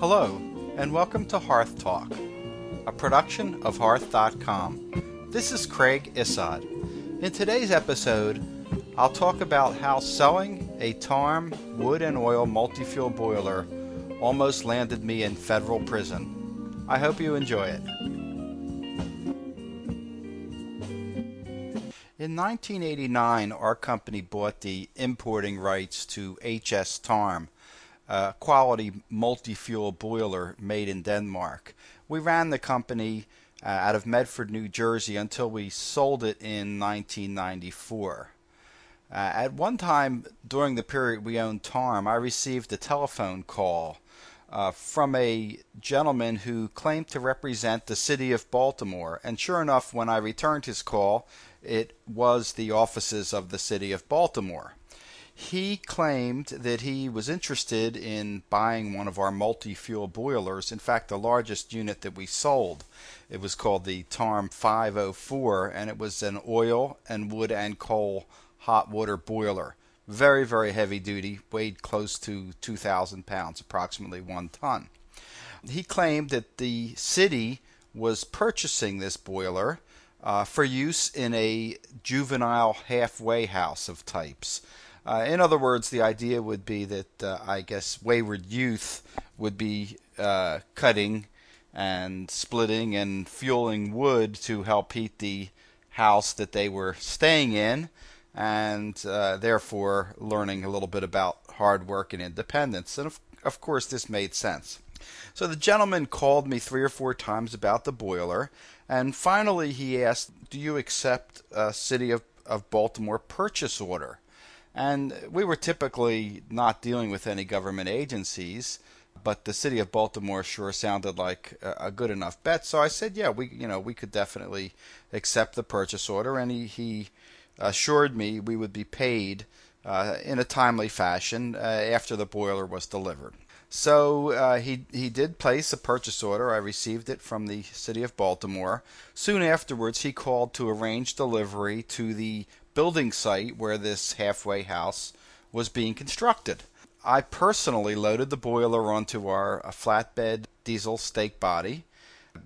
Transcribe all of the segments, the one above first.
Hello, and welcome to Hearth Talk, a production of Hearth.com. This is Craig Issod. In today's episode, I'll talk about how selling a Tarm wood and oil multi fuel boiler almost landed me in federal prison. I hope you enjoy it. In 1989, our company bought the importing rights to HS Tarm uh, quality multi-fuel boiler made in Denmark. We ran the company uh, out of Medford, New Jersey until we sold it in 1994. Uh, at one time during the period we owned Tarm, I received a telephone call uh, from a gentleman who claimed to represent the city of Baltimore. And sure enough, when I returned his call, it was the offices of the city of Baltimore he claimed that he was interested in buying one of our multi fuel boilers. In fact, the largest unit that we sold. It was called the TARM 504, and it was an oil and wood and coal hot water boiler. Very, very heavy duty, weighed close to 2,000 pounds, approximately one ton. He claimed that the city was purchasing this boiler uh, for use in a juvenile halfway house of types. Uh, in other words, the idea would be that uh, I guess wayward youth would be uh, cutting and splitting and fueling wood to help heat the house that they were staying in, and uh, therefore learning a little bit about hard work and independence. And of, of course, this made sense. So the gentleman called me three or four times about the boiler, and finally he asked, "Do you accept a city of, of Baltimore purchase order?" And we were typically not dealing with any government agencies, but the city of Baltimore sure sounded like a good enough bet. So I said, yeah, we you know we could definitely accept the purchase order, and he he assured me we would be paid uh, in a timely fashion uh, after the boiler was delivered. So uh, he he did place a purchase order. I received it from the city of Baltimore. Soon afterwards, he called to arrange delivery to the building site where this halfway house was being constructed. I personally loaded the boiler onto our flatbed diesel stake body.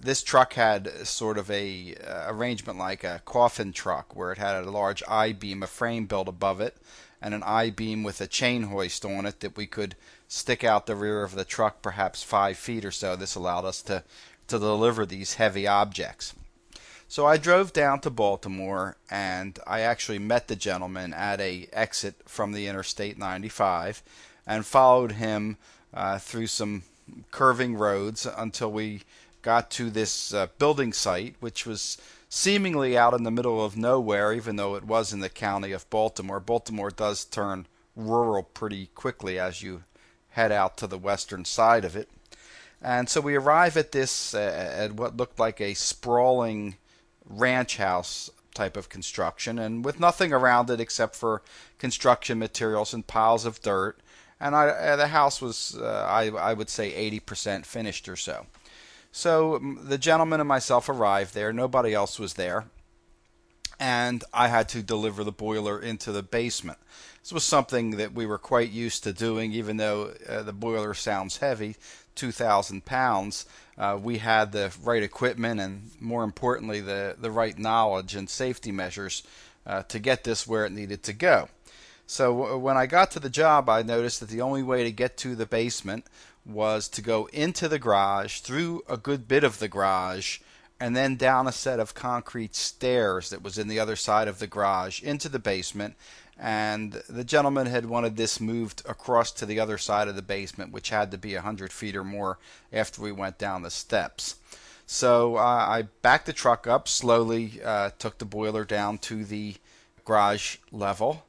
This truck had sort of a uh, arrangement like a coffin truck, where it had a large I beam, a frame built above it, and an I beam with a chain hoist on it that we could stick out the rear of the truck, perhaps five feet or so. This allowed us to to deliver these heavy objects. So I drove down to Baltimore and I actually met the gentleman at a exit from the Interstate 95 and followed him uh, through some curving roads until we got to this uh, building site, which was seemingly out in the middle of nowhere, even though it was in the county of Baltimore. Baltimore does turn rural pretty quickly as you head out to the western side of it. And so we arrive at this, uh, at what looked like a sprawling ranch house type of construction and with nothing around it except for construction materials and piles of dirt. And I, uh, the house was, uh, I, I would say, 80% finished or so. So the gentleman and myself arrived there. Nobody else was there. And I had to deliver the boiler into the basement. This was something that we were quite used to doing, even though uh, the boiler sounds heavy 2,000 pounds. Uh, we had the right equipment and, more importantly, the, the right knowledge and safety measures uh, to get this where it needed to go. So, when I got to the job, I noticed that the only way to get to the basement was to go into the garage, through a good bit of the garage, and then down a set of concrete stairs that was in the other side of the garage into the basement and the gentleman had wanted this moved across to the other side of the basement, which had to be a hundred feet or more after we went down the steps. So uh, I backed the truck up slowly, uh, took the boiler down to the garage level,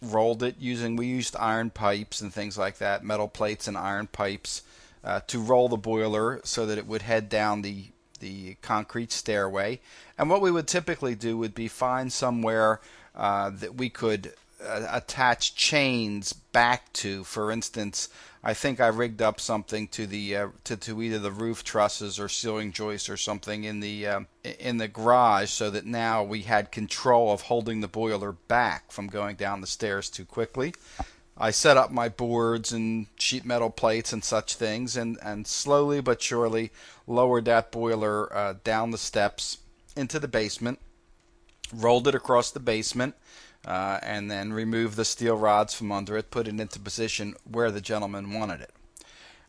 rolled it using we used iron pipes and things like that, metal plates and iron pipes uh, to roll the boiler so that it would head down the the concrete stairway. And what we would typically do would be find somewhere uh, that we could uh, attach chains back to. For instance, I think I rigged up something to the uh, to, to either the roof trusses or ceiling joists or something in the uh, in the garage, so that now we had control of holding the boiler back from going down the stairs too quickly. I set up my boards and sheet metal plates and such things, and, and slowly but surely lowered that boiler uh, down the steps into the basement, rolled it across the basement, uh, and then removed the steel rods from under it, put it into position where the gentleman wanted it.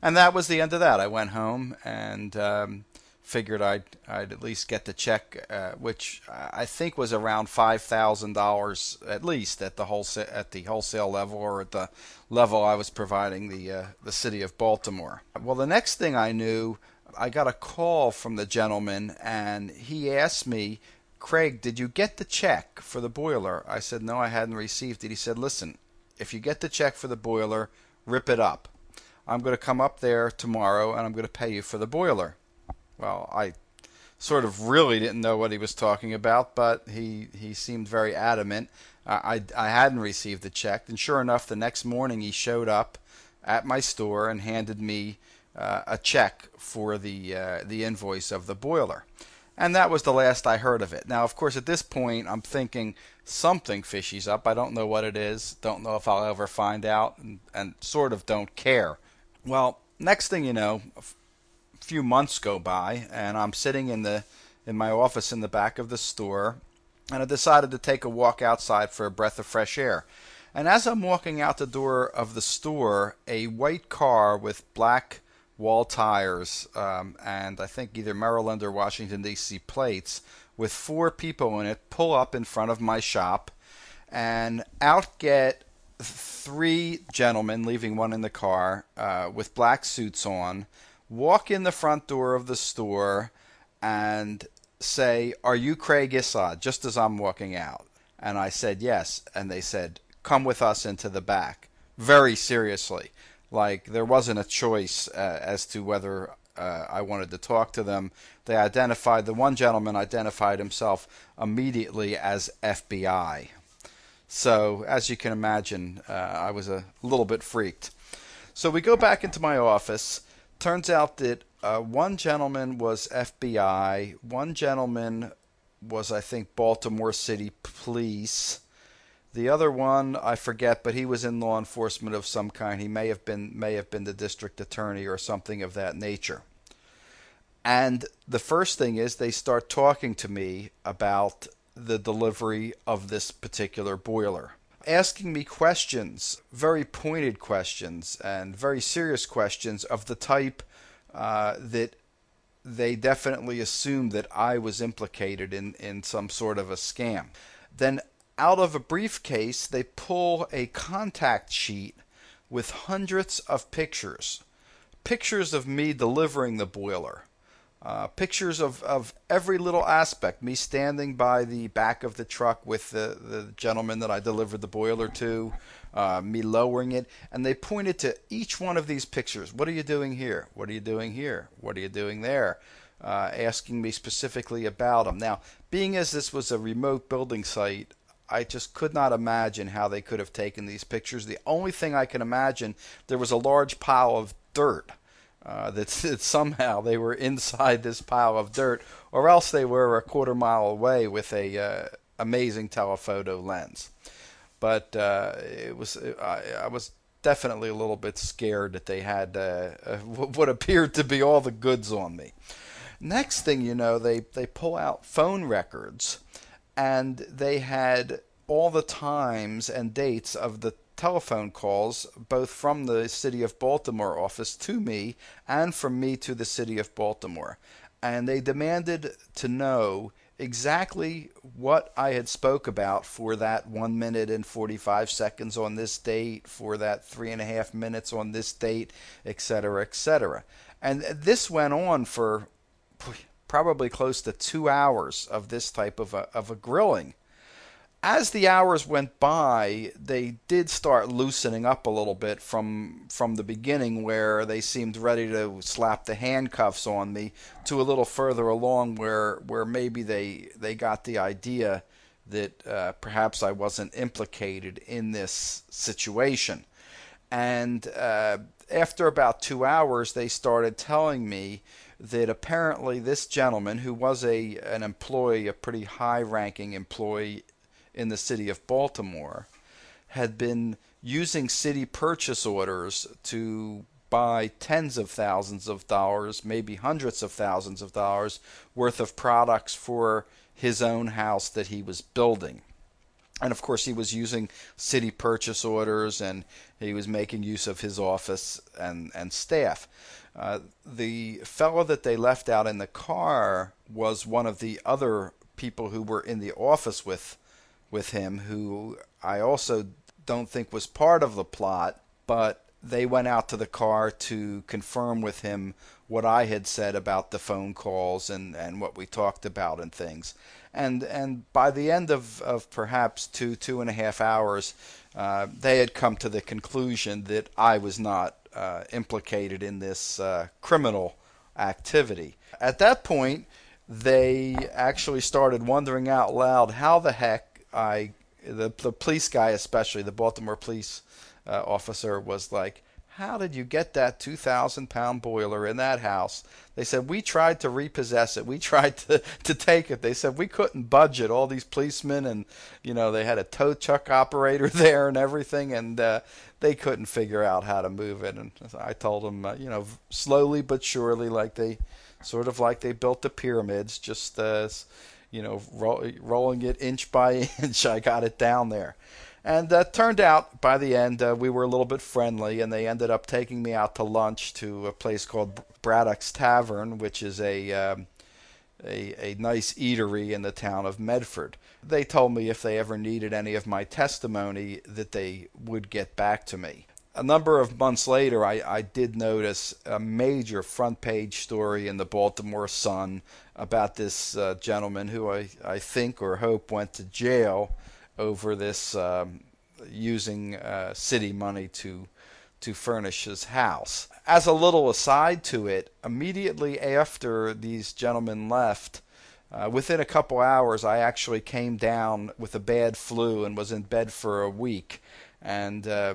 And that was the end of that. I went home and um, figured I'd I'd at least get the check, uh, which I think was around five thousand dollars at least at the wholesale at the wholesale level or at the level I was providing the uh, the city of Baltimore. Well, the next thing I knew, I got a call from the gentleman, and he asked me. Craig, did you get the check for the boiler? I said, No, I hadn't received it. He said, Listen, if you get the check for the boiler, rip it up. I'm going to come up there tomorrow and I'm going to pay you for the boiler well, I sort of really didn't know what he was talking about, but he, he seemed very adamant. I, I hadn't received the check, and sure enough, the next morning he showed up at my store and handed me uh, a check for the uh, the invoice of the boiler, and that was the last I heard of it. Now, of course, at this point, I'm thinking something fishy's up. I don't know what it is. Don't know if I'll ever find out, and, and sort of don't care. Well, next thing you know, few months go by, and I'm sitting in the in my office in the back of the store, and I decided to take a walk outside for a breath of fresh air. And as I'm walking out the door of the store, a white car with black wall tires um, and I think either Maryland or Washington D.C. plates with four people in it pull up in front of my shop, and out get three gentlemen, leaving one in the car, uh, with black suits on walk in the front door of the store and say, Are you Craig Issod? just as I'm walking out. And I said, Yes. And they said, Come with us into the back. Very seriously. Like there wasn't a choice uh, as to whether uh, I wanted to talk to them. They identified, the one gentleman identified himself immediately as FBI. So, as you can imagine, uh, I was a little bit freaked. So we go back into my office turns out that uh, one gentleman was FBI, one gentleman was, I think, Baltimore City Police. The other one I forget, but he was in law enforcement of some kind. He may have been may have been the district attorney or something of that nature. And the first thing is they start talking to me about the delivery of this particular boiler asking me questions, very pointed questions and very serious questions of the type uh, that they definitely assumed that I was implicated in, in some sort of a scam. Then, out of a briefcase, they pull a contact sheet with hundreds of pictures. Pictures of me delivering the boiler uh, pictures of, of every little aspect. Me standing by the back of the truck with the, the gentleman that I delivered the boiler to, uh, me lowering it. And they pointed to each one of these pictures. What are you doing here? What are you doing here? What are you doing there? Uh, asking me specifically about them. Now, being as this was a remote building site, I just could not imagine how they could have taken these pictures. The only thing I can imagine, there was a large pile of dirt uh, that, that, somehow they were inside this pile of dirt, or else they were a quarter mile away with a uh, amazing telephoto lens. But uh, it was I, I, was definitely a little bit scared that they had uh, what appeared to be all the goods on me. Next thing you know, they they pull out phone records, and they had all the times and dates of the telephone calls, both from the City of Baltimore office to me and from me to the City of Baltimore. And they demanded to know exactly what I had spoke about for that one minute and 45 seconds on this date, for that three and a half minutes on this date, etc., etc. And this went on for probably close to two hours of this type of a, of a grilling as the hours went by, they did start loosening up a little bit from from the beginning, where they seemed ready to slap the handcuffs on me, to a little further along, where where maybe they they got the idea that uh, perhaps I wasn't implicated in this situation, and uh, after about two hours, they started telling me that apparently this gentleman, who was a an employee, a pretty high-ranking employee in the city of Baltimore had been using city purchase orders to buy tens of thousands of dollars, maybe hundreds of thousands of dollars worth of products for his own house that he was building. And of course, he was using city purchase orders and he was making use of his office and, and staff. Uh, the fellow that they left out in the car was one of the other people who were in the office with with him, who I also don't think was part of the plot, but they went out to the car to confirm with him what I had said about the phone calls and, and what we talked about and things. And and by the end of, of perhaps two, two and a half hours, uh, they had come to the conclusion that I was not uh, implicated in this uh, criminal activity. At that point, they actually started wondering out loud how the heck I, the, the police guy especially, the Baltimore police uh, officer was like, how did you get that 2,000 pound boiler in that house? They said, We tried to repossess it. We tried to, to take it. They said, We couldn't budget. All these policemen, and, you know, they had a tow truck operator there and everything, and uh, they couldn't figure out how to move it. And I told them, uh, you know, slowly but surely, like they sort of like they built the pyramids, just, uh, you know, rolling it inch by inch. I got it down there. And uh, turned out by the end uh, we were a little bit friendly, and they ended up taking me out to lunch to a place called Braddock's Tavern, which is a, um, a a nice eatery in the town of Medford. They told me if they ever needed any of my testimony that they would get back to me. A number of months later, I, I did notice a major front page story in the Baltimore Sun about this uh, gentleman who I, I think or hope went to jail over this um, using uh, city money to to furnish his house. As a little aside to it, immediately after these gentlemen left, uh, within a couple hours, I actually came down with a bad flu and was in bed for a week, and uh,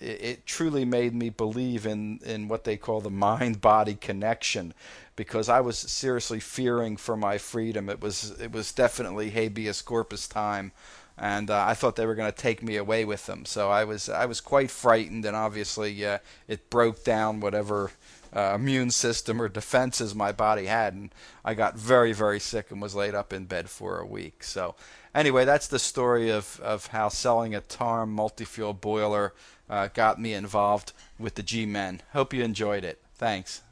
it, it, truly made me believe in in what they call the mind-body connection, because I was seriously fearing for my freedom. It was it was definitely habeas corpus time and uh, I thought they were going to take me away with them. So I was I was quite frightened, and obviously uh, it broke down whatever uh, immune system or defenses my body had, and I got very very sick and was laid up in bed for a week. So anyway, that's the story of of how selling a Tarm multi-fuel boiler uh, got me involved with the G-Men. Hope you enjoyed it. Thanks.